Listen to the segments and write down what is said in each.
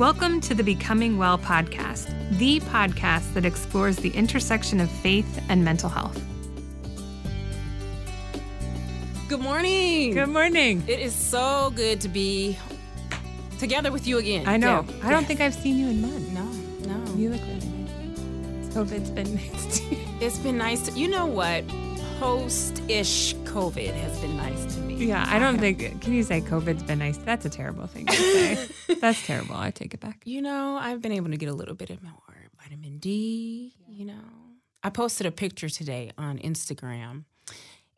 Welcome to the Becoming Well podcast, the podcast that explores the intersection of faith and mental health. Good morning. Good morning. It is so good to be together with you again. I know. I don't think I've seen you in months. No, no. You look really nice. COVID's been nice to you. It's been nice to, you know what? Post ish COVID has been nice to me. Yeah, I don't think. Can you say COVID's been nice? That's a terrible thing to say. That's terrible. I take it back. You know, I've been able to get a little bit of more vitamin D, you know. I posted a picture today on Instagram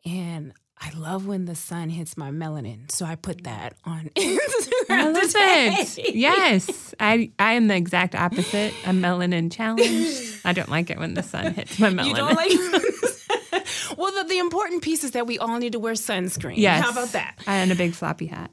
and I love when the sun hits my melanin. So I put that on Instagram. I love today. it. Yes, I I am the exact opposite. A melanin challenge. I don't like it when the sun hits my melanin. You don't like Well, the, the important piece is that we all need to wear sunscreen. Yes. How about that? And a big floppy hat.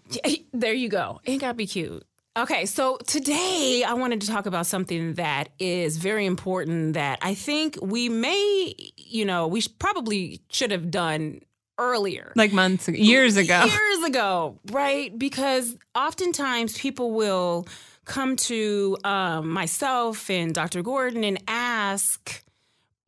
There you go. It gotta be cute. Okay, so today I wanted to talk about something that is very important that I think we may, you know, we probably should have done earlier. Like months, ago, years ago. Years ago, right? Because oftentimes people will come to um, myself and Dr. Gordon and ask,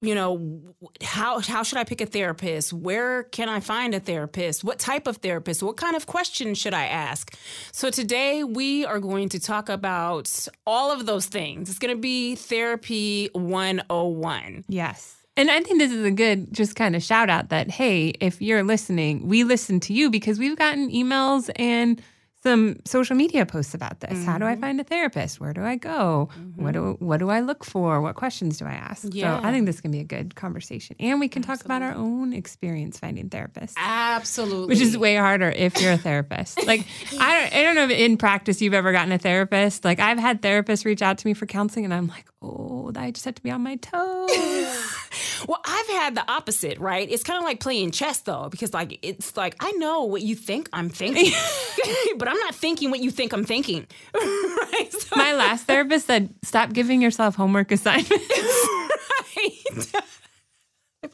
you know, how how should I pick a therapist? Where can I find a therapist? What type of therapist? What kind of questions should I ask? So today we are going to talk about all of those things. It's going to be therapy 101. Yes. And I think this is a good just kind of shout out that, hey, if you're listening, we listen to you because we've gotten emails and some social media posts about this. How do I mm-hmm. find a therapist? Where do I go? What do mm-hmm. what do I look for? What questions do I ask? Yeah. So I think this can be a good conversation. And we can talk about our own experience finding therapists. Absolutely. Which is way harder if you're a therapist. Like I don't, I don't know if in practice you've ever gotten a therapist. Like I've had therapists reach out to me for counseling, and I'm like, oh, I just have to be on my toes. Well, I've had the opposite, right? It's kind of like playing chess though, because like it's like I know what you think I'm thinking, but I'm not thinking what you think I'm thinking. right? So, my last therapist said, stop giving yourself homework assignments. right.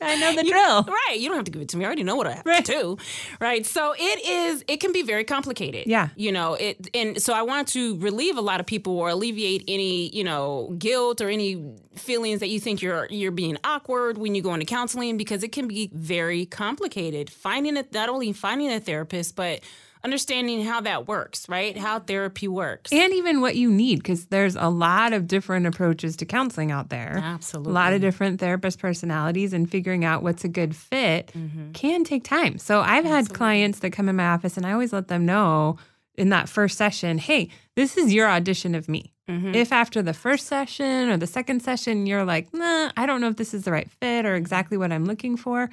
I know the You- drill. Right. You don't have to give it to me. I already know what I have Right. to do. Right. So it is, it can be very complicated. Yeah. You know, it, and so I want to relieve a lot of people or alleviate any, you know, guilt or any feelings that you think you're, you're being awkward when you go into counseling because it can be very complicated. Finding it, not only finding a therapist, but understanding how that works, right? How therapy works. And even what you need, because there's a lot of different approaches to counseling out there. Absolutely. A lot of different therapist personalities, and figuring out what's a good fit mm-hmm. can take time. So I've had clients that come in my office, and I always let them know in that first session hey, this is your audition of me. Mm-hmm. If after the first session or the second session, you're like, nah, I don't know if this is the right fit or exactly what I'm looking for,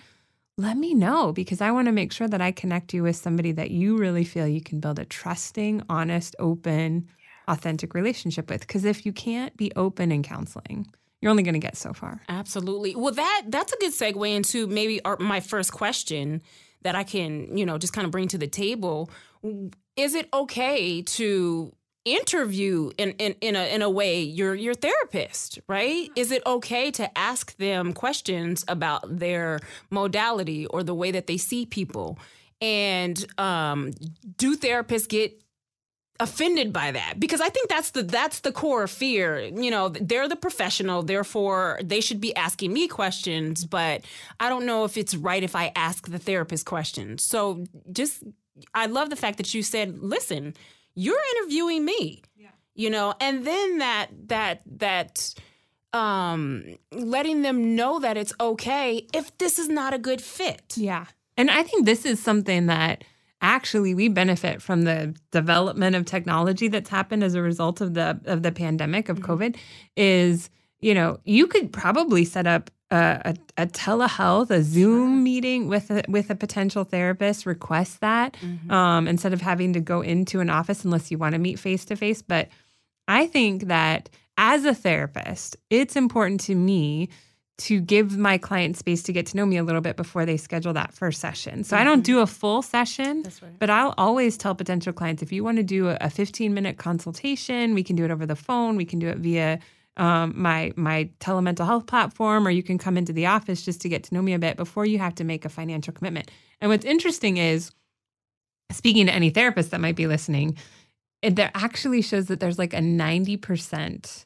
let me know because I want to make sure that I connect you with somebody that you really feel you can build a trusting, honest, open, authentic relationship with. Because if you can't be open in counseling, you're only going to get so far. Absolutely. Well, that that's a good segue into maybe our, my first question that I can, you know, just kind of bring to the table. Is it okay to interview in, in, in a in a way your your therapist, right? Is it okay to ask them questions about their modality or the way that they see people? And um, do therapists get offended by that because i think that's the that's the core fear you know they're the professional therefore they should be asking me questions but i don't know if it's right if i ask the therapist questions so just i love the fact that you said listen you're interviewing me. You know and then that that that um letting them know that it's okay if this is not a good fit. Yeah. And I think this is something that actually we benefit from the development of technology that's happened as a result of the of the pandemic of COVID is, you know, you could probably set up a, a, telehealth, a Zoom meeting with a, with a potential therapist, request that um, instead of having to go into an office unless you want to meet face to face. But I think that as a therapist, it's important to me to give my client space to get to know me a little bit before they schedule that first session. So I don't do a full session, right. but I'll always tell potential clients if you want to do a, a 15 minute consultation, we can do it over the phone, we can do it via um, my my telemental health platform, or you can come into the office just to get to know me a bit before you have to make a financial commitment. And what's interesting is, speaking to any therapist that might be listening, it there actually shows that there's like a 90%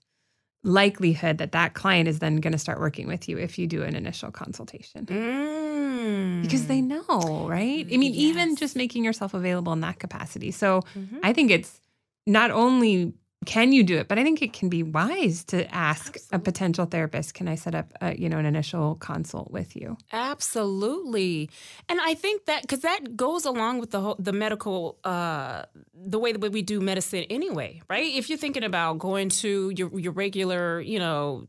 likelihood that that client is then going to start working with you if you do an initial consultation. Mm. Because they know, right? I mean, even just making yourself available in that capacity. So Mhm. I think it's not only can you do it, but I think it can be wise to ask a potential therapist, can I set up, a, you know, an initial consult with you? Absolutely, and I think that because that goes along with the whole, the medical uh, the way that we do medicine anyway, right? If you're thinking about going to your your regular, you know,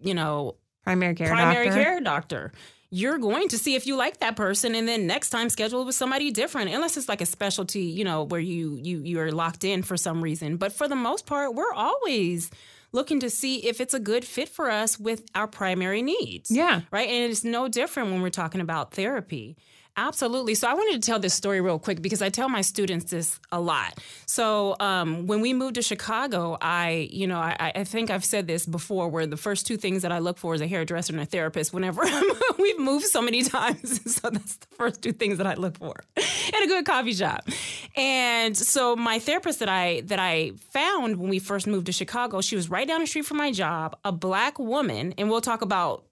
you know, Primary care primary doctor. care doctor. You're going to see if you like that person, and then next time schedule with somebody different, unless it's like a specialty, you know, where you you you're locked in for some reason. But for the most part, we're always looking to see if it's a good fit for us with our primary needs Yeah. right? And it's no different when we're talking about therapy. Absolutely. So I wanted to tell this story real quick because I tell my students this a lot. So um, when we moved to Chicago, I, you know, I, I think I've said this before, where the first two things that I look for is a hairdresser and a therapist. Whenever we've moved so many times, so that's the first two things that I look for, and a good coffee shop. And so my therapist that I that I found when we first moved to Chicago, she was right down the street from my job, a black woman, and we'll talk about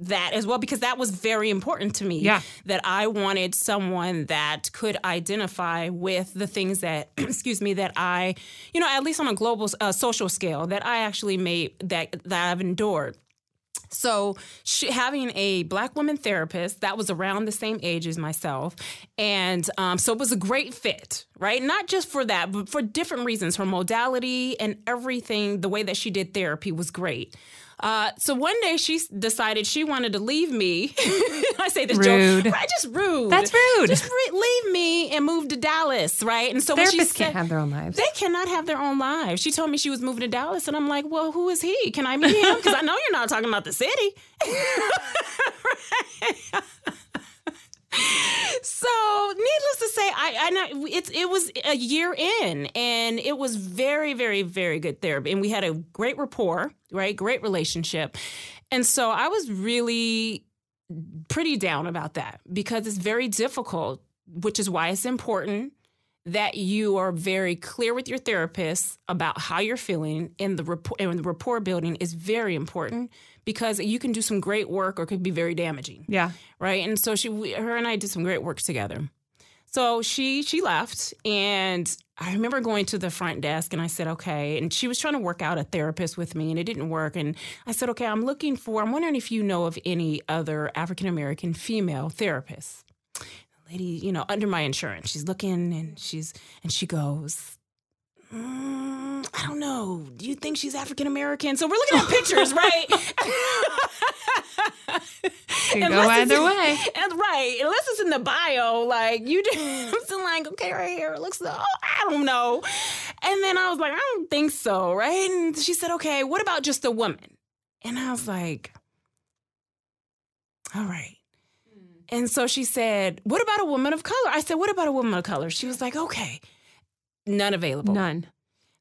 that as well because that was very important to me Yeah. that I wanted someone that could identify with the things that excuse me that I you know at least on a global uh, social scale that I actually made that that I've endured so she, having a black woman therapist that was around the same age as myself, and um, so it was a great fit, right? Not just for that, but for different reasons. Her modality and everything, the way that she did therapy was great. Uh, so one day she decided she wanted to leave me. I say this Rude. joke, right? Just rude. That's rude. Just re- leave me and move to Dallas, right? And so when she Therapists said, can't have their own lives. they cannot have their own lives. She told me she was moving to Dallas, and I'm like, well, who is he? Can I meet him? Because I know you're not talking about the city. so, needless to say, I, I know it's it was a year in, and it was very, very, very good therapy, and we had a great rapport, right? Great relationship, and so I was really pretty down about that because it's very difficult, which is why it's important that you are very clear with your therapist about how you're feeling and the rapport and the rapport building is very important because you can do some great work or it could be very damaging yeah. right and so she we, her and I did some great work together so she she left and I remember going to the front desk and I said okay and she was trying to work out a therapist with me and it didn't work and I said okay I'm looking for I'm wondering if you know of any other African American female therapists lady, you know, under my insurance. She's looking and she's and she goes, mm, I don't know. Do you think she's African American? So we're looking at pictures, right? Could Unless go either in- way. And right, unless it's in the bio, like you do something like, okay, right here, it looks, oh, I don't know. And then I was like, I don't think so, right? And she said, okay, what about just a woman? And I was like, all right. And so she said, What about a woman of color? I said, What about a woman of color? She was like, Okay. None available. None.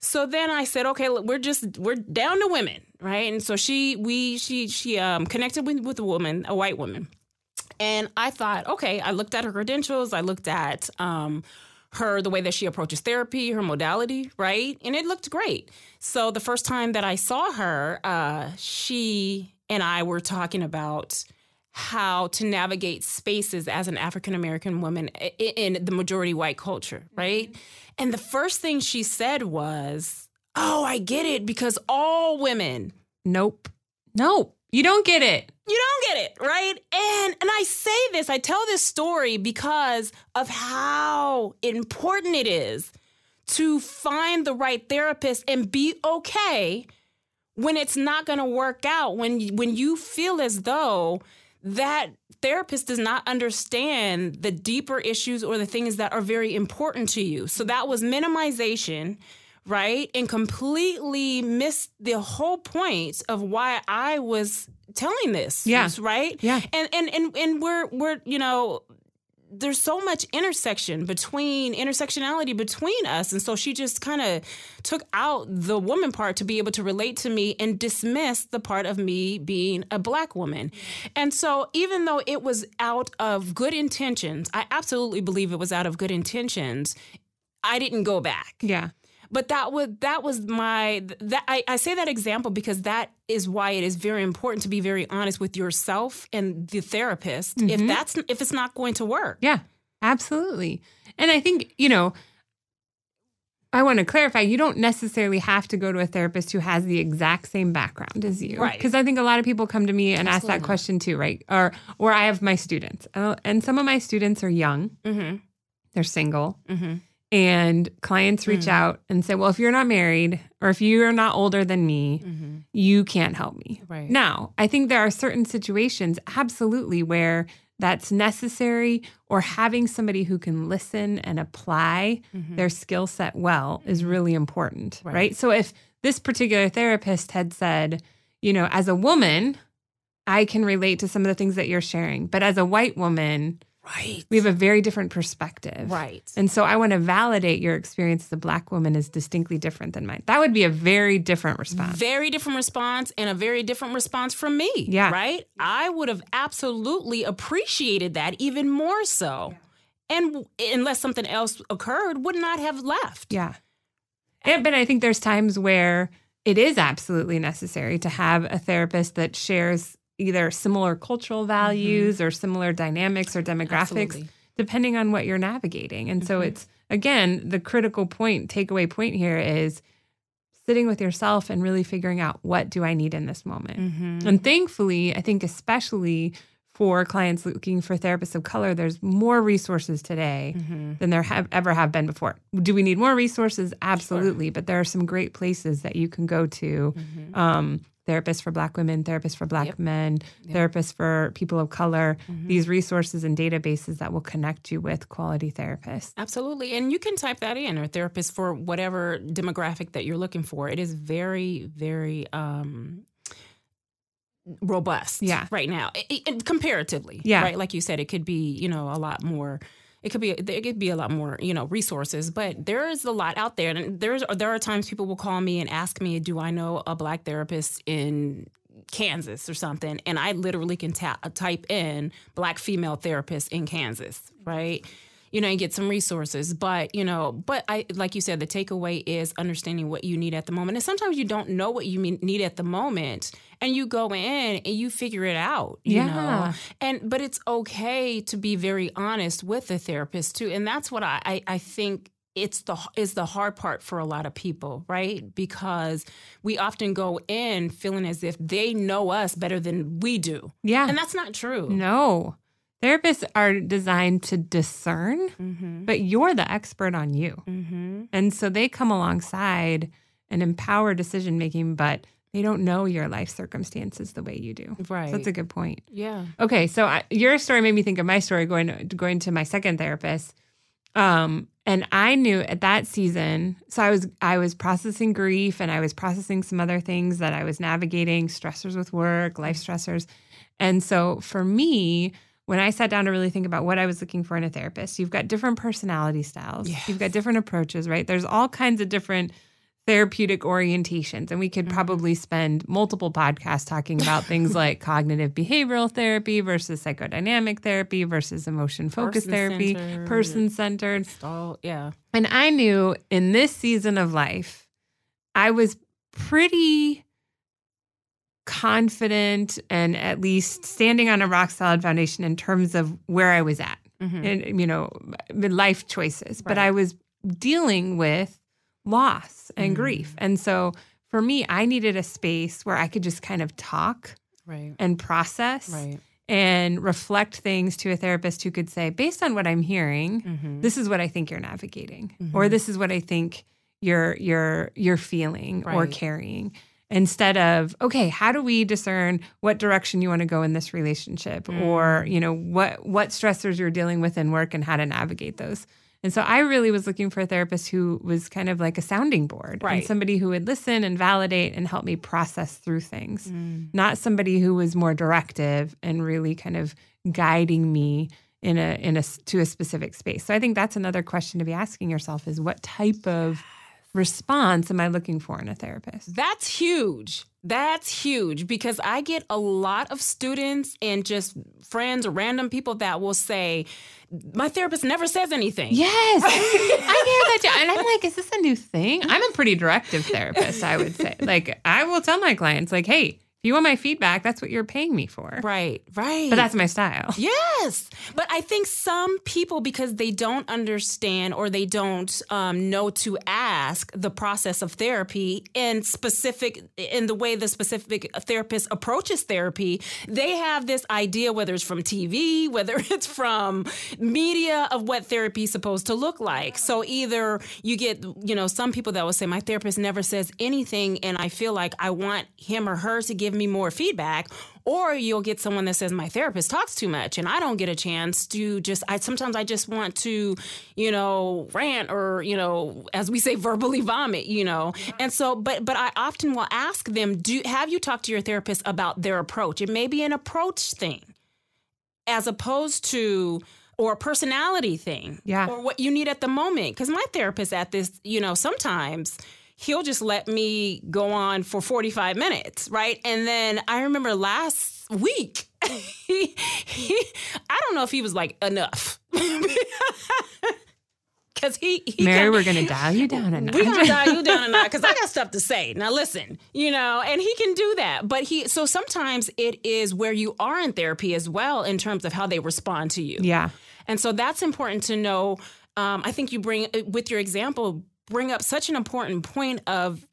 So then I said, okay, look, we're just we're down to women, right? And so she we she she um connected with with a woman, a white woman. And I thought, okay, I looked at her credentials, I looked at um her the way that she approaches therapy, her modality, right? And it looked great. So the first time that I saw her, uh she and I were talking about how to navigate spaces as an African American woman in the majority white culture, mm-hmm. right? And the first thing she said was, "Oh, I get it because all women Nope. Nope. You don't get it. you don't get it, right? And and I say this, I tell this story because of how important it is to find the right therapist and be okay when it's not going to work out when when you feel as though that therapist does not understand the deeper issues or the things that are very important to you. So that was minimization, right? And completely missed the whole point of why I was telling this. Yeah. Right? Yeah. And and and and we're we're, you know, there's so much intersection between intersectionality between us. And so she just kind of took out the woman part to be able to relate to me and dismiss the part of me being a black woman. And so even though it was out of good intentions i absolutely believe it was out of good intentions i didn't go back. Yeah. But that was that was my that I, I say that example because that is why it is very important to be very honest with yourself and the therapist if Mhm. that's if it's not going to work. Yeah, absolutely. And I think, you know, I want to clarify you don't necessarily have to go to a therapist who has the exact same background as you. Right. Because I think a lot of people come to me and ask that question too, right? Or or I have my students. And some of my students are young, Mm-hmm. they're single, Mm-hmm. And clients reach Mm. out and say, "Well, if you're not married or if you're not older than me, Mm-hmm. you can't help me." Right. Now, I think there are certain situations absolutely where that's necessary or having somebody who can listen and apply Mhm. their skill set well is really important, right. Right. So if this particular therapist had said, you know, as a woman, I can relate to some of the things that you're sharing, but as a white woman, Right. we have a very different perspective. right. And so I want to validate your experience as a black woman is distinctly different than mine. That would be a very different response. Very different response and a very different response from me. Yeah. Right? I would have absolutely appreciated that even more so. And w- unless something else occurred, would not have left. Yeah. Yeah, but I think there's times where it is absolutely necessary to have a therapist that shares either similar cultural values or similar dynamics or demographics, Absolutely. depending on what you're navigating. And so Mhm. it's, again, the critical point, takeaway point here is sitting with yourself and really figuring out what do I need in this moment. Mm-hmm. And thankfully, I think especially for clients looking for therapists of color, there's more resources today Mm-hmm. than there have ever have been before. Do we need more resources? Absolutely, but there are some great places that you can go to. Mm-hmm. Um, therapists for Black women, therapists for Black Yep. men, Yep. therapists for people of color. Mhm. These resources and databases that will connect you with quality therapists. Absolutely. And you can type that in or therapist for whatever demographic that you're looking for. It is very, very um, robust Yeah. right now, I- I- and comparatively. Yeah. Right. Like you said, it could be, you know, a lot more. It could be there could be a lot more, you know, resources, but there is a lot out there. And there's there are times people will call me and ask me, "Do I know a black therapist in Kansas or something?" And I literally can ta- type in "black female therapist in Kansas," right? You know, and get some resources. But, you know, but I like you said, the takeaway is understanding what you need at the moment. And sometimes you don't know what you mean, need at the moment. And you go in and you figure it out, you Yeah. know. And but it's okay to be very honest with the therapist too. And that's what I, I, I think it's the is the hard part for a lot of people, right? Because we often go in feeling as if they know us better than we do. Yeah. And that's not true. no. Therapists are designed to discern, Mm-hmm. but you're the expert on you. Mm-hmm. And so they come alongside and empower decision making, but they don't know your life circumstances the way you do. Right. So that's a good point. yeah. Okay, so I, your story made me think of my story going going to my second therapist. Um, and I knew at that season, so I was I was processing grief and I was processing some other things that I was navigating, stressors with work, life stressors. And so for me, when I sat down to really think about what I was looking for in a therapist, you've got different personality styles. You've got different approaches, right? There's all kinds of different therapeutic orientations. And we could Mhm. probably spend multiple podcasts talking about things like cognitive behavioral therapy versus psychodynamic therapy versus emotion focused therapy, Person-centered. person centered. Yeah. And I knew in this season of life, I was pretty confident and at least standing on a rock solid foundation in terms of where I was at Mhm. and you know life choices but i was dealing with loss and Mm. grief and so for me i needed a space where i could just kind of talk Right. and process Right. and reflect things to a therapist who could say based on what i'm hearing Mm-hmm. this is what i think you're navigating or Mhm. this is what i think you're you're you're feeling or carrying instead of okay how do we discern what direction you want to go in this relationship or Mm. you know what what stressors you're dealing with in work and how to navigate those and so i really was looking for a therapist who was kind of like a sounding board and Right. somebody who would listen and validate and help me process through things Mm. not somebody who was more directive and really kind of guiding me in a in a to a specific space. So I think that's another question to be asking yourself is what type of response am I looking for in a therapist? That's huge. That's huge because I get a lot of students and just friends or random people that will say, My therapist never says anything. Yes, I hear that too. And I'm like, is this a new thing? I'm a pretty directive therapist, I would say. Like, I will tell my clients, like, hey, if you want my feedback, that's what you're paying me for. Right, right. But that's my style. Yes. But I think some people, because they don't understand or they don't um, know to ask the process of therapy in specific, in the way the specific therapist approaches therapy, they have this idea, whether it's from TV, whether it's from media, of what therapy is supposed to look like. So either you get, you know, some people that will say, my therapist never says anything, and I feel like I want him or her to give me more feedback or you'll get someone that says my therapist talks too much and i don't get a chance to just i sometimes i just want to you know rant or you know as we say verbally vomit you know? And so but but i often will ask them do have you talked to your therapist about their approach? It may be an approach thing as opposed to or a personality thing Yeah. or what you need at the moment. Because my therapist at this you know sometimes he'll just let me go on for 45 minutes, right? And then I remember last week, he, he I don't know if he was like enough. Cause he, he Mary, can- we're gonna dial you down a notch. we're gonna dial you down a notch because I got stuff to say. Now listen, you know, and he can do that. But he so sometimes it is where you are in therapy as well in terms of how they respond to you. yeah. And so that's important to know. Um, I think you bring, with your example, bring up such an important point of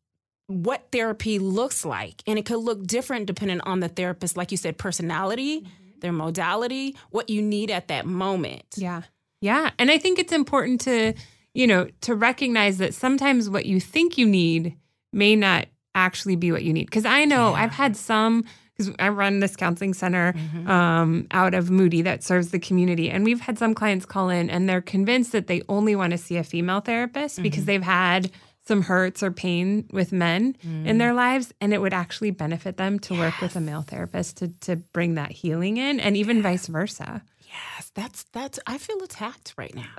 what therapy looks like. And it could look different depending on the therapist, like you said, personality, mm-hmm. their modality, what you need at that moment. Yeah. Yeah. And I think it's important to, you know, to recognize that sometimes what you think you need may not actually be what you need. Cause I know I've had some, because I run this counseling center mm-hmm. um, out of Moody that serves the community. And we've had some clients call in and they're convinced that they only want to see a female therapist because mm-hmm. they've had some hurts or pain with men in their mm. lives. And it would actually benefit them to work with a male therapist to, to bring that healing in and even vice versa. Yes, that's that's. I feel attacked right now.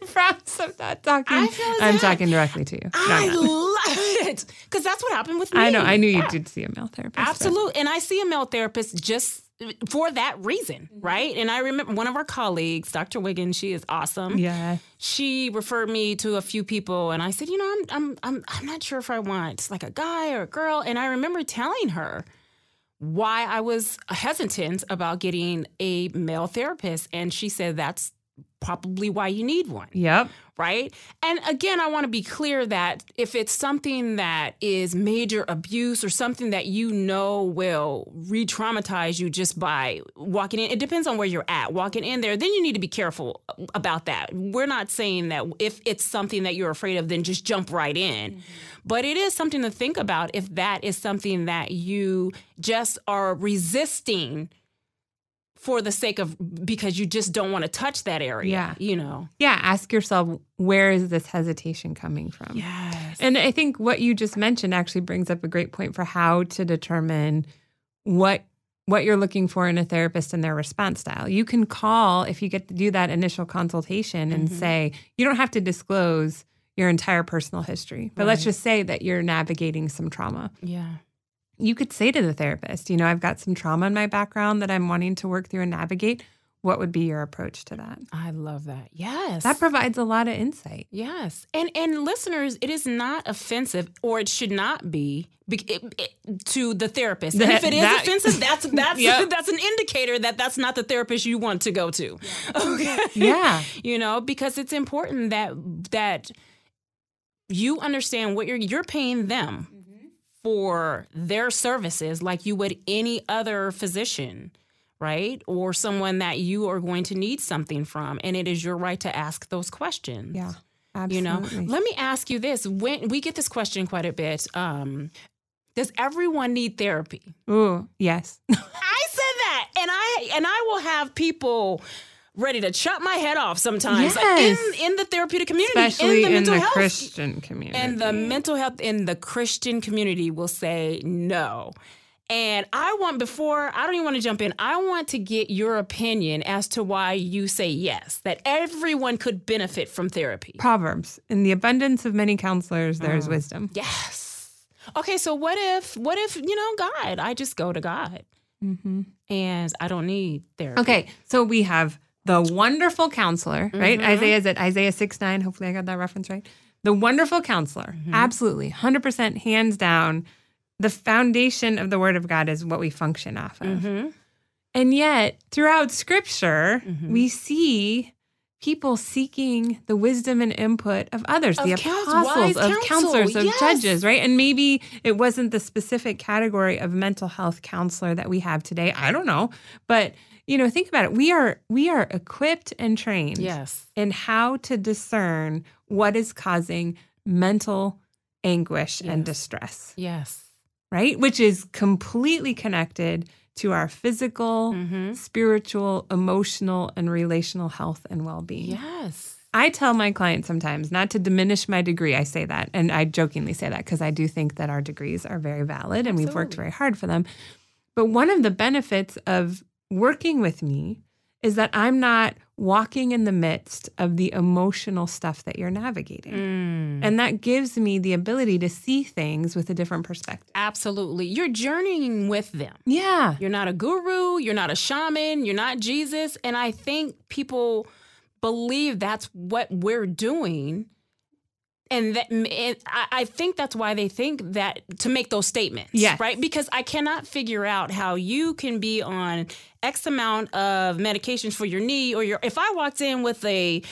Perhaps I'm not talking. I'm that. talking directly to you. I love it because that's what happened with me. I know. I knew you Yeah. did see a male therapist. but- Absolutely. And I see a male therapist just for that reason, mm-hmm. right? And I remember one of our colleagues, Dr. Wiggins, she is awesome. Yeah. She referred me to a few people and I said, you know, I'm I'm I'm I'm not sure if I want like a guy or a girl. And I remember telling her why I was hesitant about getting a male therapist. And she said that's probably why you need one Yep. right? And again, I want to be clear that if it's something that is major abuse or something that you know will re traumatize you just by walking in, it depends on where you're at. Walking in there, then you need to be careful about that. We're not saying that if it's something that you're afraid of, then just jump right in. Mm-hmm. But it is something to think about if that is something that you just are resisting for the sake of because you just don't want to touch that area. Yeah. You know. Yeah. Ask yourself, where is this hesitation coming from? Yes. And I think what you just mentioned actually brings up a great point for how to determine what what you're looking for in a therapist and their response style. You can call if you get to do that initial consultation and Mhm. say, you don't have to disclose your entire personal history, but let's just say that you're navigating some trauma. yeah. You could say to the therapist, you know, I've got some trauma in my background that I'm wanting to work through and navigate. What would be your approach to that? I love that. Yes. That provides a lot of insight. yes. And and listeners, it is not offensive or it should not be be- it- it- to the therapist. And That- if it is that- offensive, that's that's Yep. that's an indicator that that's not the therapist you want to go to. Okay. Yeah. you know, because it's important that that you understand what you're you're paying them for their services like you would any other physician, right? Or someone that you are going to need something from and it is your right to ask those questions. Yeah. You know, let me ask you this: When we get this question quite a bit, um, does everyone need therapy? Ooh, yes. I said that, and I and I will have people ready to chop my head off sometimes like, in in the therapeutic community, Especially in the in the health. Christian community. and the mental health in the Christian community will say no. And I want, before, I don't even want to jump in, I want to get your opinion as to why you say yes, that everyone could benefit from therapy. Proverbs In the abundance of many counselors, there is mm. wisdom. Yes. Okay, so what if, what if, you know, God, I just go to God mm-hmm. and I don't need therapy? Okay, so we have the wonderful counselor, right? Mm-hmm. Isaiah is it Isaiah 6 9. Hopefully I got that reference right. The wonderful counselor, mm-hmm. absolutely, 100% hands down. The foundation of the word of God is what we function off of. Mm-hmm. And yet, throughout scripture, we see people seeking the wisdom and input of others, the Of couns- apostles, of counsel, counselors, of yes. judges, right? And maybe it wasn't the specific category of mental health counselor that we have today. I don't know. But, you know, think about it. We are we are equipped and trained Yes. in how to discern what is causing mental anguish and distress Yes. right? Which is completely connected to our physical, Mm-hmm. spiritual, emotional, and relational health and well being. Yes. I tell my clients sometimes not to diminish my degree. I say that, and I jokingly say that because I do think that our degrees are very valid and we've worked very hard for them. But one of the benefits of working with me is that I'm not walking in the midst of the emotional stuff that you're navigating. Mm. And that gives me the ability to see things with a different perspective. Absolutely. You're journeying with them. Yeah. You're not a guru, you're not a shaman, you're not Jesus. And I think people believe that's what we're doing. And that and I I think that's why they think that to make those statements, Yes. right? Because I cannot figure out how you can be on X amount of medications for your knee or your. If I walked in with a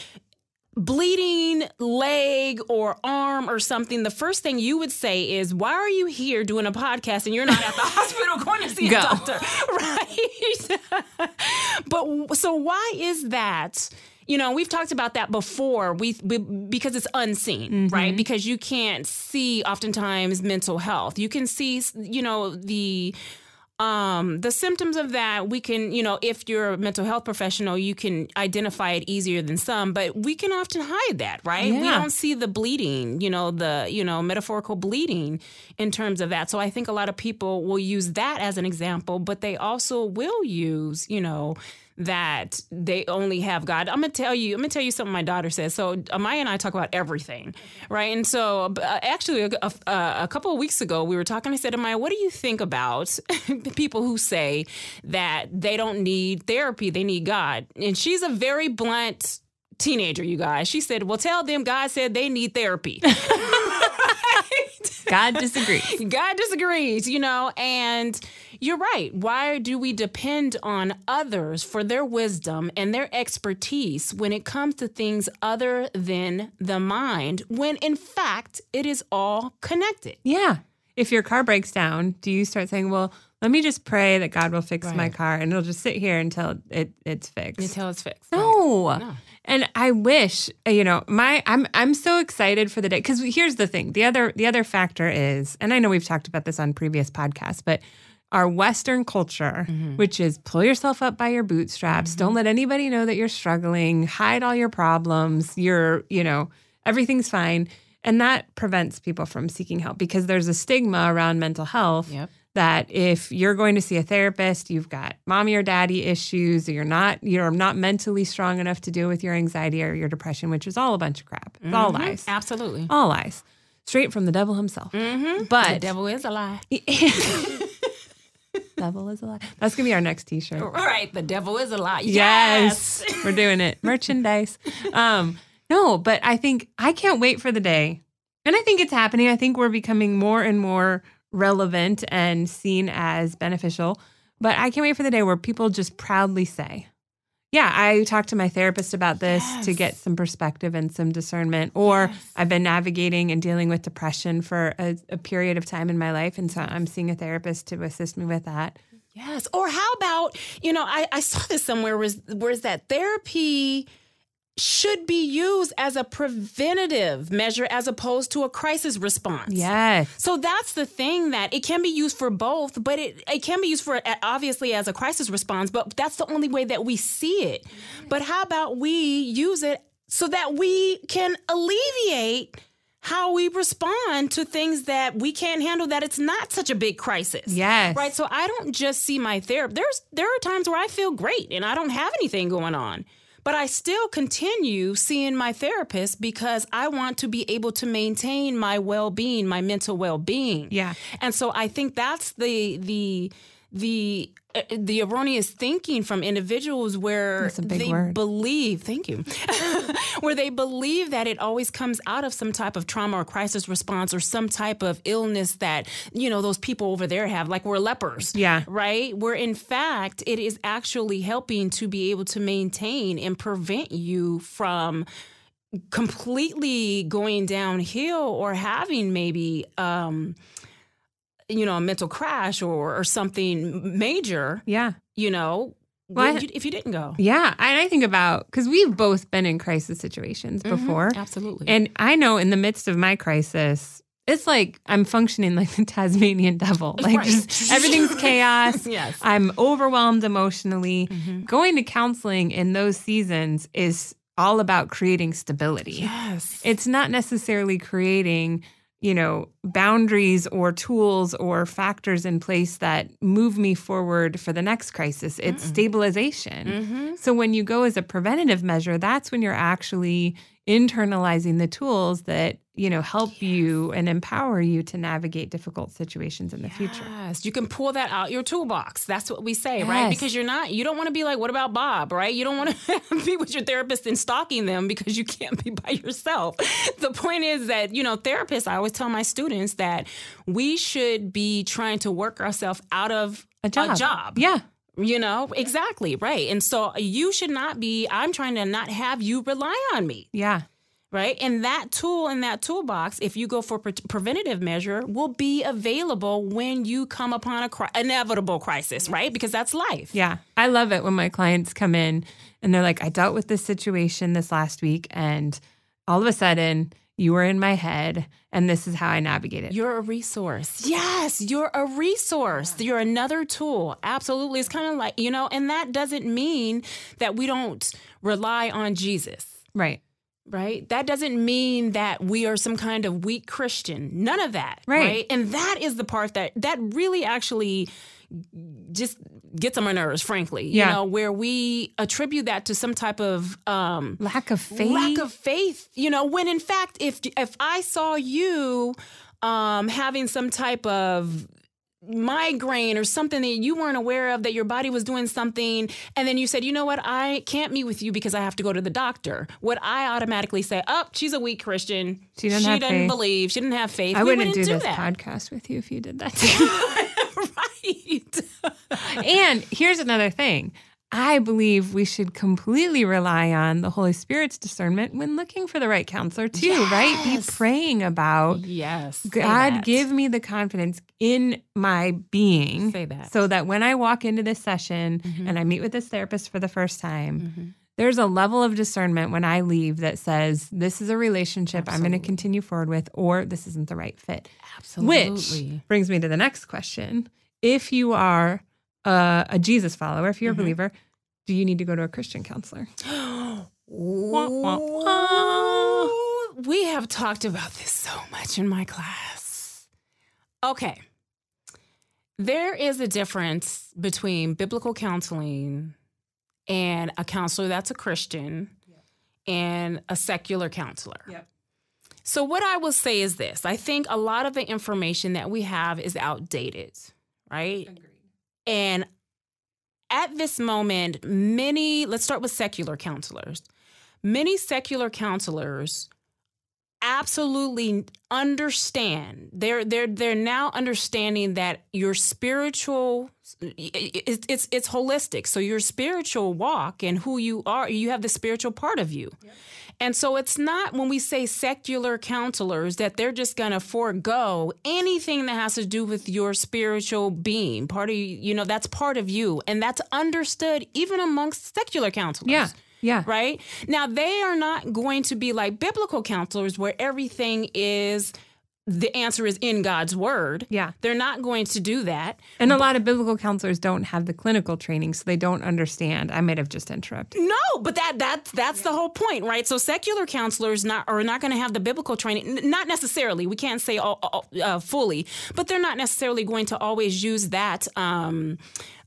bleeding leg or arm or something, the first thing you would say is, "Why are you here doing a podcast and you're not at the hospital going to see Go. a doctor?" Right? but so why is that? You know, we've talked about that before. We, we because it's unseen, right? Because you can't see oftentimes mental health. You can see, you know, the um the symptoms of that we can you know if you're a mental health professional you can identify it easier than some but we can often hide that right we don't see the bleeding you know the you know metaphorical bleeding in terms of that so i think a lot of people will use that as an example but they also will use you know that they only have God. I'm gonna tell you. I'm gonna tell you something my daughter says. So Amaya and I talk about everything, right? And so uh, actually, a, a, a couple of weeks ago, we were talking. I said, Amaya, what do you think about people who say that they don't need therapy, they need God? And she's a very blunt teenager, you guys. She said, "Well, tell them God said they need therapy." God disagrees. God disagrees, you know, and you're right. Why do we depend on others for their wisdom and their expertise when it comes to things other than the mind, when in fact it is all connected? Yeah. If your car breaks down, do you start saying, well, let me just pray that God will fix my car and it'll just sit here until it, it's fixed? Until it's fixed. No. No. And I wish, you know, my I'm I'm so excited for the day cuz here's the thing. The other the other factor is and I know we've talked about this on previous podcasts, but our western culture, mm-hmm. which is pull yourself up by your bootstraps, mm-hmm. don't let anybody know that you're struggling, hide all your problems, you're, you know, everything's fine. And that prevents people from seeking help because there's a stigma around mental health Yep. that if you're going to see a therapist, you've got mommy or daddy issues, or you're not you're not mentally strong enough to deal with your anxiety or your depression, which is all a bunch of crap. It's all mm-hmm. lies. Absolutely. All lies. Straight from the devil himself. Mm-hmm. But the devil is a lie. devil is a lie. That's gonna be our next t-shirt. All right, the devil is a lie. Yes. Yes. We're doing it. Merchandise. Um, no, but I think I can't wait for the day. And I think it's happening. I think we're becoming more and more relevant and seen as beneficial. But I can't wait for the day where people just proudly say, Yeah, I talked to my therapist about this to get some perspective and some discernment. Or Yes. I've been navigating and dealing with depression for a, a period of time in my life. And so I'm seeing a therapist to assist me with that. Yes. Or how about, you know, I, I saw this somewhere was where's that therapy should be used as a preventative measure as opposed to a crisis response. Yes. So that's the thing that it can be used for both, but it, it can be used for obviously as a crisis response, but that's the only way that we see it. But how about we use it so that we can alleviate how we respond to things that we can't handle that it's not such a big crisis. Yes. Right. So I don't just see my therapist. There's there are times where I feel great and I don't have anything going on. But I still continue seeing my therapist because I want to be able to maintain my well-being, my mental well-being. Yeah. And so I think that's the the the the erroneous thinking from individuals where That's a big they word. believe thank you where they believe that it always comes out of some type of trauma or crisis response or some type of illness that you know those people over there have like we're lepers Yeah. right where in fact it is actually helping to be able to maintain and prevent you from completely going downhill or having maybe um you know a mental crash or or something major Yeah. you know Well, I- you- if you didn't go Yeah. And I think about because we've both been in crisis situations before. absolutely And I know in the midst of my crisis, it's like I'm functioning like the Tasmanian devil. Like Right. just everything's chaos. Yes. I'm overwhelmed emotionally. Mhm. Going to counseling in those seasons is all about creating stability. yes It's not necessarily creating, you know, boundaries or tools or factors in place that move me forward for the next crisis. It's stabilization. mm-hmm. So when you go as a preventative measure, that's when you're actually internalizing the tools that, you know, help you and empower you to navigate difficult situations in the future. Yes, you can pull that out your toolbox. That's what we say, right? Because you're not, you don't want to be like, what about Bob, right? You don't want to be with your therapist and stalking them because you can't be by yourself. The point is that, you know, therapists, I always tell my students that we should be trying to work ourselves out of A job. A job. Yeah. You know, exactly, right. And so uh, you should not be, I'm trying to not have you rely on me Yeah. right? And that tool in that toolbox, if you go for pre- preventative measure, will be available when you come upon a cri- inevitable crisis, right? Because that's life. Yeah. I love it when my clients come in and they're like, I dealt with this situation this last week and all of a sudden you were in my head and this is how I navigate it. You're a resource. Yes, you're a resource. You're another tool. Absolutely. It's kind of like, you know, and that doesn't mean that we don't rely on Jesus. right. right? That doesn't mean that we are some kind of weak Christian. None of that, Right. right? And that is the part that that really actually just gets on my nerves, frankly. Yeah. You know, where we attribute that to some type of um Lack of faith. lack of faith, you know, when in fact if if I saw you um having some type of migraine or something that you weren't aware of that your body was doing something and then you said you know what i can't meet with you because i have to go to the doctor would i automatically say oh she's a weak christian She doesn't she doesn't faith." believe she didn't have faith I We wouldn't, do, this that podcast with you if you did that. too. Right and here's another thing. I believe we should completely rely on the Holy Spirit's discernment when looking for the right counselor too, right? Be praying about yes God give me the confidence in my being Say that. so that when I walk into this session Mhm. and I meet with this therapist for the first time, Mhm. there's a level of discernment when I leave that says this is a relationship I'm going to continue forward with or this isn't the right fit. absolutely Which brings me to the next question. If you are a, a Jesus follower, if you're Mhm. a believer, do you need to go to a Christian counselor? wah, Ooh, We have talked about this so much in my class. Okay. There is a difference between biblical counseling and a counselor that's a Christian and a secular counselor. Yep. So, what I will say is this I think a lot of the information that we have is outdated, right? And at this moment, many, let's start with secular counselors. Many secular counselors absolutely understand. They're they're they're now understanding that your spiritual it's it's it's holistic. So your spiritual walk and who you are, you have the spiritual part of you. And so it's not when we say secular counselors that they're just going to forego anything that has to do with your spiritual being. Part of you, you know, that's part of you. And that's understood even amongst secular counselors. Yeah. Yeah. Right? Now, they are not going to be like biblical counselors where everything is the answer is in God's word. Yeah. They're not going to do that. And a lot of biblical counselors don't have the clinical training, so they don't understand. I might have just interrupted. No, but that that's that's the whole point, right? So secular counselors not are not going to have the biblical training. N- Not necessarily. We can't say all, all- uh, fully, but they're not necessarily going to always use that um,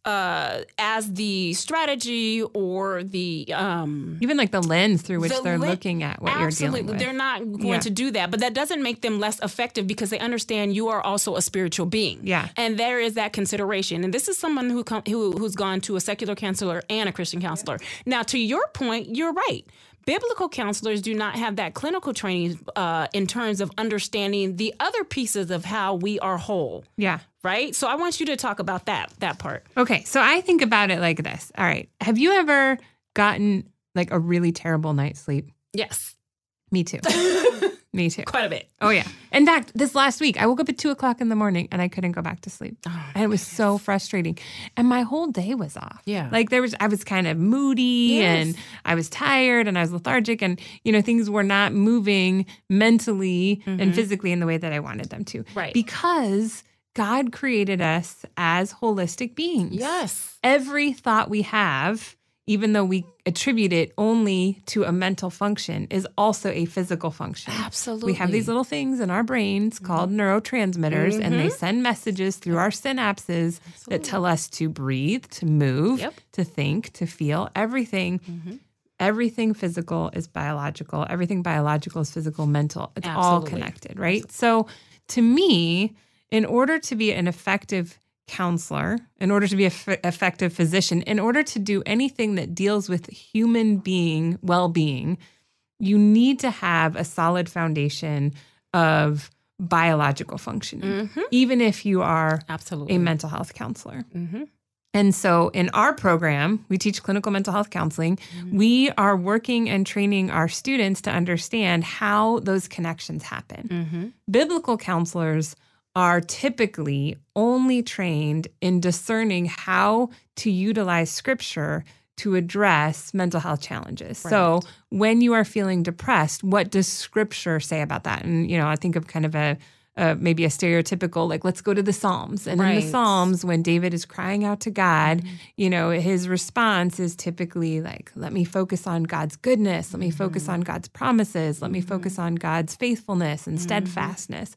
uh, as the strategy or the um, Even like the lens through which the they're li- looking at what Absolutely. you're dealing with. They're not going Yeah. to do that, but that doesn't make them less effective because they understand you are also a spiritual being. Yeah. And there is that consideration. And this is someone who com- who who's gone to a secular counselor and a Christian counselor. Now, to your point, you're right. Biblical counselors do not have that clinical training uh, in terms of understanding the other pieces of how we are whole, yeah. right? So I want you to talk about that that part. Okay, so I think about it like this. All right. Have you ever gotten like a really terrible night's sleep? Yes, Me too. Me too. quite a bit. Oh yeah. In fact, this last week I woke up at two o'clock in the morning and I couldn't go back to sleep. Oh, and it was so frustrating. And my whole day was off. Yeah. Like there was I was kind of moody Yes. and I was tired and I was lethargic and you know, things were not moving mentally and physically in the way that I wanted them to. Mm-hmm. Right. Because God created us as holistic beings. Yes. Every thought we have, even though we attribute it only to a mental function, is also a physical function. Absolutely. We have these little things in our brains called neurotransmitters, and they send messages through our synapses that tell us to breathe, to move, Yep. to think, to feel. Everything, everything physical is biological. Everything biological is physical, mental. It's all connected, right? So, to me, in order to be an effective counselor, in order to be an effective physician, in order to do anything that deals with human being well being, you need to have a solid foundation of biological functioning, even if you are Absolutely. a mental health counselor. Mhm. And so in our program, we teach clinical mental health counseling. We are working and training our students to understand how those connections happen. Mm-hmm. Biblical counselors are typically only trained in discerning how to utilize scripture to address mental health challenges. So, when you are feeling depressed, what does scripture say about that? And, you know, I think of kind of a, a maybe a stereotypical, like, let's go to the Psalms. And in the Psalms, when David is crying out to God, mm-hmm. you know, his response is typically like, let me focus on God's goodness. Let me focus mm-hmm. on God's promises. Let me mm-hmm. focus on God's faithfulness and steadfastness.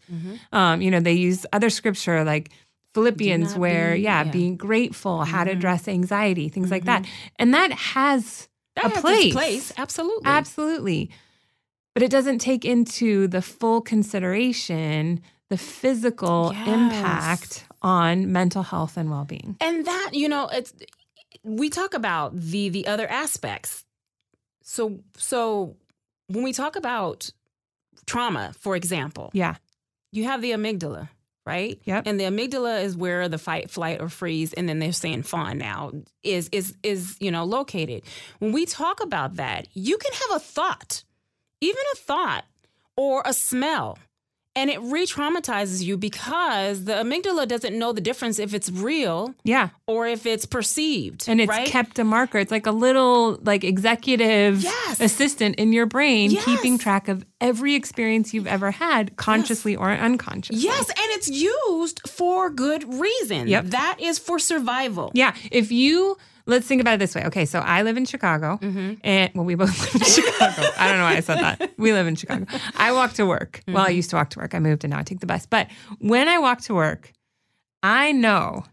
Um, you know, they use other scripture like Philippians, where, be- yeah, yeah. being grateful, how to address anxiety, things like that. And that has That a place. place. Absolutely. Absolutely. But it doesn't take into the full consideration the physical Yes. impact on mental health and well being. and that you know it's we talk about the the other aspects so so when we talk about trauma for example Yeah. you have the amygdala right Yep. and the amygdala is where the fight flight or freeze and then they're saying fawn now is is is you know located when we talk about that you can have a thought even a thought or a smell and it re-traumatizes you because the amygdala doesn't know the difference if it's real Yeah. or if it's perceived And it's right? kept a marker. It's like a little like executive Yes. assistant in your brain keeping track of every experience you've ever had, consciously or unconsciously. yes and it's used for good reason Yep. that is for survival Yeah. If you let's think about it this way. Okay, so I live in Chicago, Mm-hmm. and well, we both live in Chicago. I don't know why I said that. We live in Chicago. I walk to work. Well, I Mm-hmm. used to walk to work. I moved, and now I take the bus. But when I walk to work, I know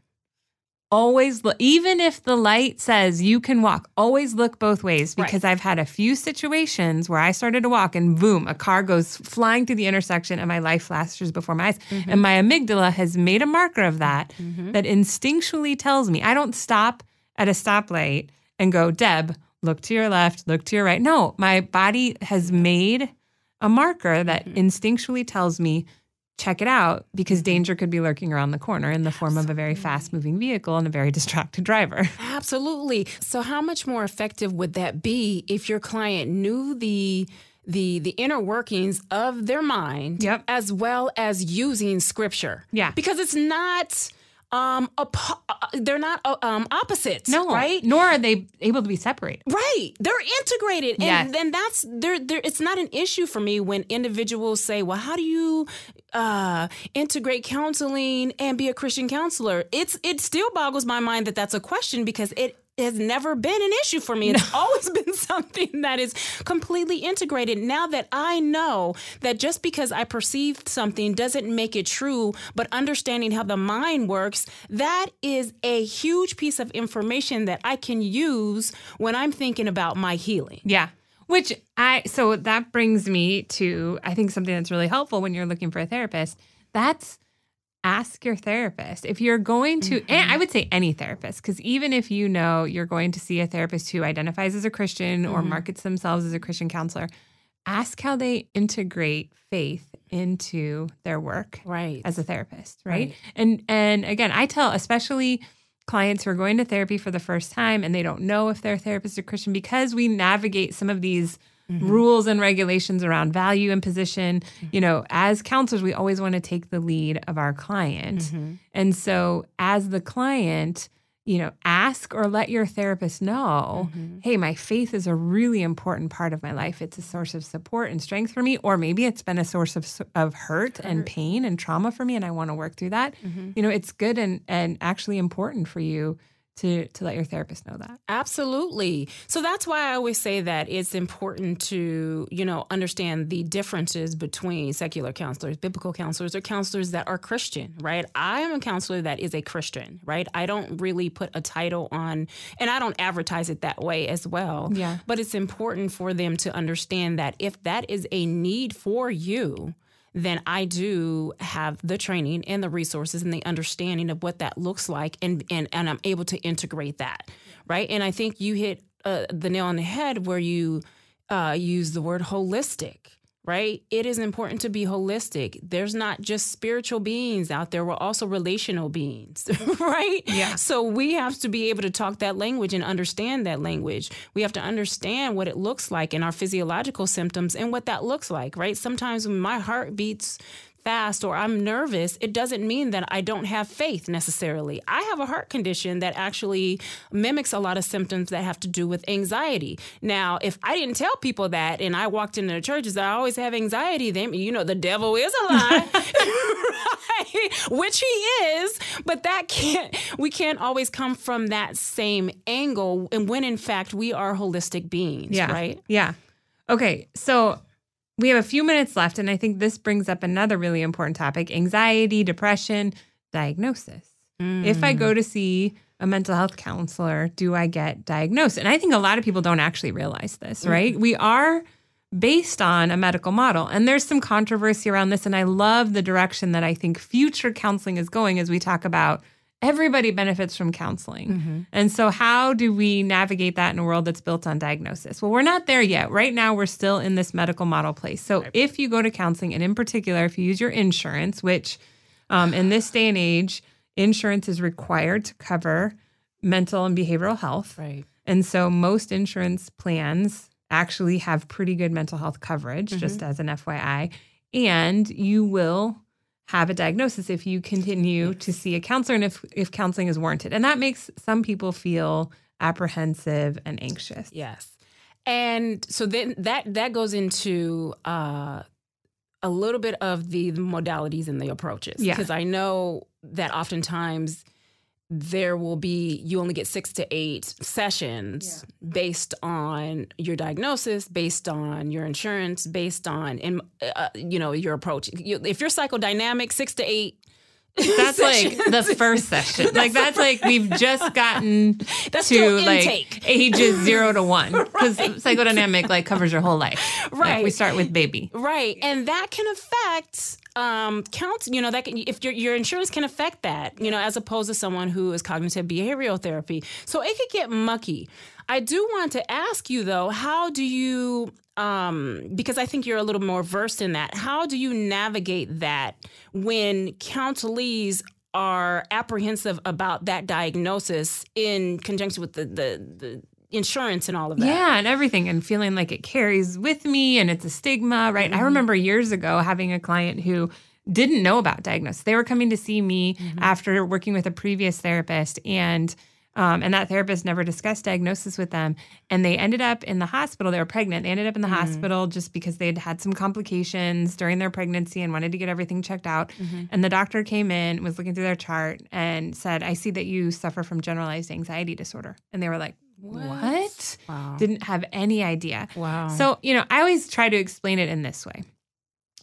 always look, even if the light says you can walk, always look both ways Right. because I've had a few situations where I started to walk and boom, a car goes flying through the intersection and my life flashes before my eyes. Mm-hmm. And my amygdala has made a marker of that that instinctually tells me I don't stop at a stoplight and go, Deb, look to your left, look to your right. No, my body has made a marker that Mm-hmm. instinctually tells me check it out because danger could be lurking around the corner in the form of a very fast moving vehicle and a very distracted driver. Absolutely. So how much more effective would that be if your client knew the the the inner workings of their mind Yep. as well as using scripture? Yeah. Because it's not um, apo- uh, they're not uh, um, opposites. No, right? Nor are they able to be separated. Right. They're integrated. And Yes. then that's there there it's not an issue for me when individuals say, Well, how do you uh integrate counseling and be a Christian counselor? It's it still boggles my mind that that's a question because it has never been an issue for me. It's always been something that is completely integrated. Now that I know that just because I perceived something doesn't make it true, but understanding how the mind works, that is a huge piece of information that I can use when I'm thinking about my healing. Yeah. Which I, so that brings me to, I think something that's really helpful when you're looking for a therapist. That's ask your therapist. If you're going to, and I mm-hmm. would say any therapist, because even if you know you're going to see a therapist who identifies as a Christian or mm-hmm. markets themselves as a Christian counselor, ask how they integrate faith into their work Right. as a therapist, right? Right. And and again, I tell especially clients who are going to therapy for the first time and they don't know if their therapist is a Christian because we navigate some of these Mm-hmm. rules and regulations around value and position. Mm-hmm. You know, as counselors, we always want to take the lead of our client. Mm-hmm. And so as the client, you know, ask or let your therapist know, hey, my faith is a really important part of my life. It's a source of support and strength for me, or maybe it's been a source of of hurt, and pain and trauma for me, and I want to work through that. You know, it's good and and actually important for you to to let your therapist know that. Absolutely. So that's why I always say that it's important to, you know, understand the differences between secular counselors, biblical counselors, or counselors that are Christian, right? I am a counselor that is a Christian, right? I don't really put a title on, and I don't advertise it that way as well. Yeah. But it's important for them to understand that if that is a need for you, then I do have the training and the resources and the understanding of what that looks like, and and and I'm able to integrate that, right? And I think you hit uh, the nail on the head where you uh, use the word holistic. Right? It is important to be holistic. There's not just spiritual beings out there, we're also relational beings, right? Yeah. So we have to be able to talk that language and understand that language. We have to understand what it looks like and our physiological symptoms and what that looks like, right? Sometimes when my heart beats fast or I'm nervous, it doesn't mean that I don't have faith necessarily. I have a heart condition that actually mimics a lot of symptoms that have to do with anxiety. Now, if I didn't tell people that and I walked into the churches I always have anxiety, then you know the devil is a lie. right? Which he is, but that can't we can't always come from that same angle and when in fact we are holistic beings, Yeah. right? Yeah. Okay. So we have a few minutes left, and I think this brings up another really important topic anxiety, depression, diagnosis. If I go hmm. to see a mental health counselor, do I get diagnosed? And I think a lot of people don't actually realize this, mm-hmm. right? We are based on a medical model. And there's some controversy around this. And I love the direction that I think future counseling is going as we talk about everybody benefits from counseling. And so, how do we navigate that in a world that's built on diagnosis? Well, we're not there yet. Right now, we're still in this medical model place. So, if you go to counseling, and in particular, if you use your insurance, which um, in this day and age, insurance is required to cover mental and behavioral health. Right. And so most insurance plans actually have pretty good mental health coverage, just as an FYI. And you will have a diagnosis if you continue to see a counselor and if, if counseling is warranted. And that makes some people feel apprehensive and anxious. Yes. And so then that that goes into uh, a little bit of the modalities and the approaches. Yeah. Because I know that oftentimes there will be you only get six to eight sessions based on your diagnosis, based on your insurance, based on and uh, you know your approach. You, if you're psychodynamic, six to eight. That's like the first session. Like that's like we've just gotten That's to like intake. ages zero to one because psychodynamic like covers your whole life. Like, Right. we start with baby. Right, and that can affect um counts. You know that can, if your your insurance can affect that. You know, as opposed to someone who is cognitive behavioral therapy, so it could get mucky. I do want to ask you though, how do you? Um, because I think you're a little more versed in that. How do you navigate that when counselees are apprehensive about that diagnosis in conjunction with the the, the insurance and all of that? Yeah, and everything, and feeling like it carries with me and it's a stigma, right? I remember years ago having a client who didn't know about diagnosis. They were coming to see me after working with a previous therapist and um, and that therapist never discussed diagnosis with them. And they ended up in the hospital. They were pregnant. They ended up in the hospital just because they had had some complications during their pregnancy and wanted to get everything checked out. And the doctor came in, was looking through their chart, and said, I see that you suffer from generalized anxiety disorder. And they were like, What? Wow. Didn't have any idea. Wow. So, you know, I always try to explain it in this way.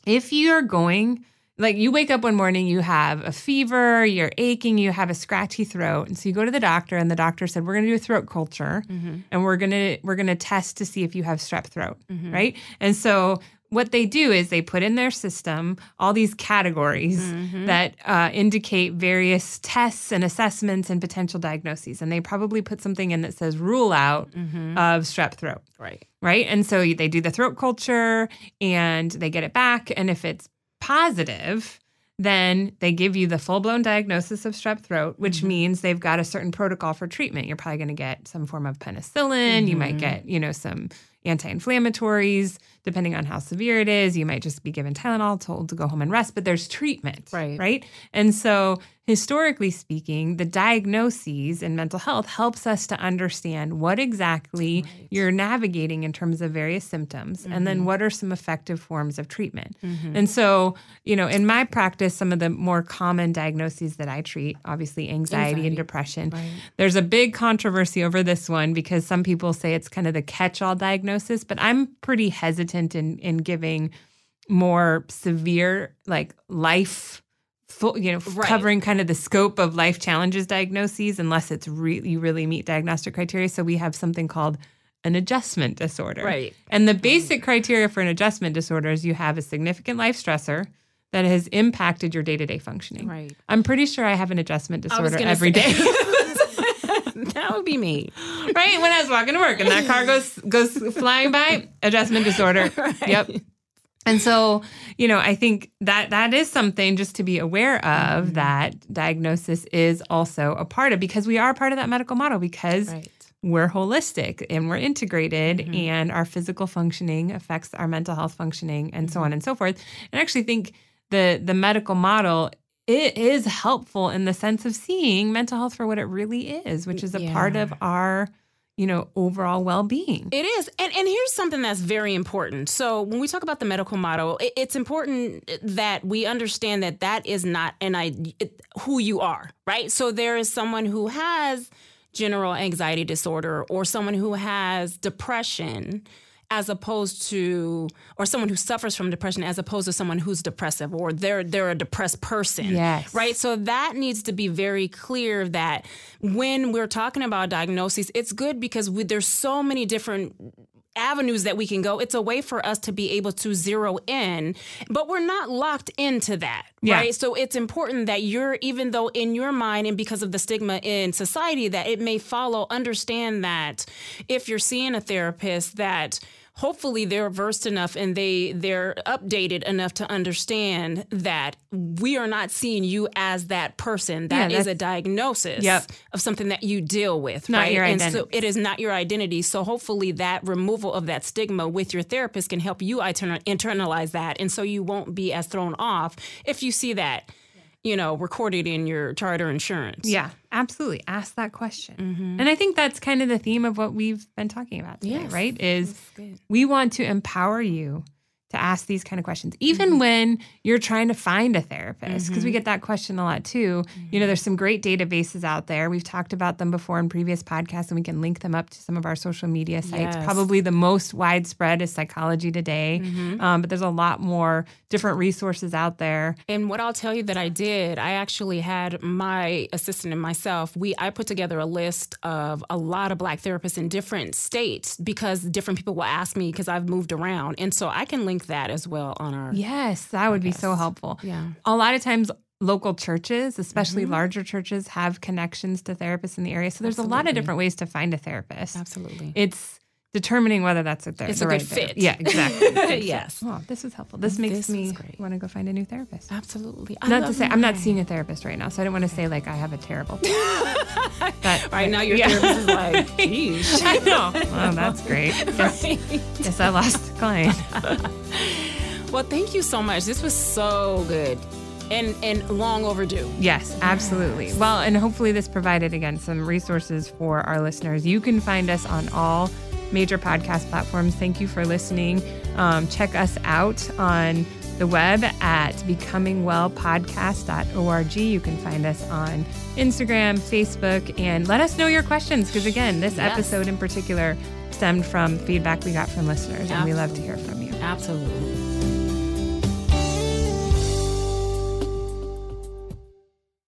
If you're going, like you wake up one morning, you have a fever, you're aching, you have a scratchy throat, and so you go to the doctor, and the doctor said, "We're going to do a throat culture, mm-hmm. and we're gonna we're gonna test to see if you have strep throat, mm-hmm. right?" And so what they do is they put in their system all these categories mm-hmm. that uh, indicate various tests and assessments and potential diagnoses, and they probably put something in that says rule out of strep throat right. right? And so they do the throat culture and they get it back. And if it's positive, then they give you the full blown diagnosis of strep throat, which mm-hmm. means they've got a certain protocol for treatment. You're probably going to get some form of penicillin. You might mm-hmm. get, you know, some anti inflammatories, depending on how severe it is. You might just be given Tylenol, told to go home and rest, but there's treatment. Right. Right. And so, historically speaking, the diagnoses in mental health helps us to understand what exactly you're navigating in terms of various symptoms and then mm-hmm. what are some effective forms of treatment. Mm-hmm. And so, you know, in my practice, some of the more common diagnoses that I treat, obviously anxiety, Anxiety. and depression. Right. There's a big controversy over this one because some people say it's kind of the catch-all diagnosis, but I'm pretty hesitant in in giving more severe like life full, you know, Right. covering kind of the scope of life challenges diagnoses unless it's really you really meet diagnostic criteria. So we have something called an adjustment disorder. Right. And the basic criteria for an adjustment disorder is you have a significant life stressor that has impacted your day-to-day functioning. Right. I'm pretty sure I have an adjustment disorder every say- day. that would be me. right? When I was walking to work and that car goes goes flying by, adjustment disorder. Yep. And so, you know, I think that that is something just to be aware of Mm-hmm. that diagnosis is also a part of because we are part of that medical model because Right. we're holistic and we're integrated Mm-hmm. and our physical functioning affects our mental health functioning and Mm-hmm. so on and so forth. And I actually think the the medical model it is helpful in the sense of seeing mental health for what it really is, which is a part of our, you know, overall well-being. It is. And and here's something that's very important. So when we talk about the medical model, it, it's important that we understand that that is not an I who you are, right? So there is someone who has general anxiety disorder or someone who has depression as opposed to or someone who suffers from depression as opposed to someone who's depressive or they're they're a depressed person Yes. right so that needs to be very clear that when we're talking about diagnoses it's good because we, there's so many different avenues that we can go it's a way for us to be able to zero in but we're not locked into that Yeah. right so it's important that you're even though in your mind and because of the stigma in society that it may follow understand that if you're seeing a therapist that hopefully they're versed enough and they they're updated enough to understand that we are not seeing you as that person. That Yeah, is a diagnosis Yep. of something that you deal with Not right? your and so it is not your identity. So hopefully that removal of that stigma with your therapist can help you internalize that. And so you won't be as thrown off if you see that you know recorded in your charter insurance Yeah, absolutely. Ask that question. Mm-hmm. And I think that's kind of the theme of what we've been talking about today, Yes. right? Is we want to empower you to ask these kind of questions, even Mm-hmm. when you're trying to find a therapist, because we get that question a lot too. You know, there's some great databases out there. We've talked about them before in previous podcasts, and we can link them up to some of our social media sites. Yes. Probably the most widespread is Psychology Today, Mm-hmm. um, but there's a lot more different resources out there. And what I'll tell you that I did, I actually had my assistant and myself. We I put together a list of a lot of black therapists in different states because different people will ask me because I've moved around, and so I can link that as well on our. Yes, that would be so helpful. Yeah. A lot of times, local churches, especially Mm-hmm. larger churches, have connections to therapists in the area. So there's a lot of different ways to find a therapist. Absolutely. It's determining whether that's a therapist. It's a good fit. Yeah, exactly. Yes. Oh, this was helpful. This makes This me want to go find a new therapist. Absolutely. I Not to say I'm not seeing a therapist right now, so I don't want to say like I have a terrible. but Right now, your Yeah. therapist is like, geez. I know. Oh, that's great. Guess, guess I lost a client. Well, thank you so much. This was so good and and long overdue. Yes, absolutely. Yes. Well, and hopefully this provided again some resources for our listeners. You can find us on all major podcast platforms. Thank you for listening. Um, check us out on the web at becomingwellpodcast.org. You can find us on Instagram, Facebook, and let us know your questions because, again, this yes. episode in particular stemmed from feedback we got from listeners, Absolutely. and we love to hear from you. Absolutely.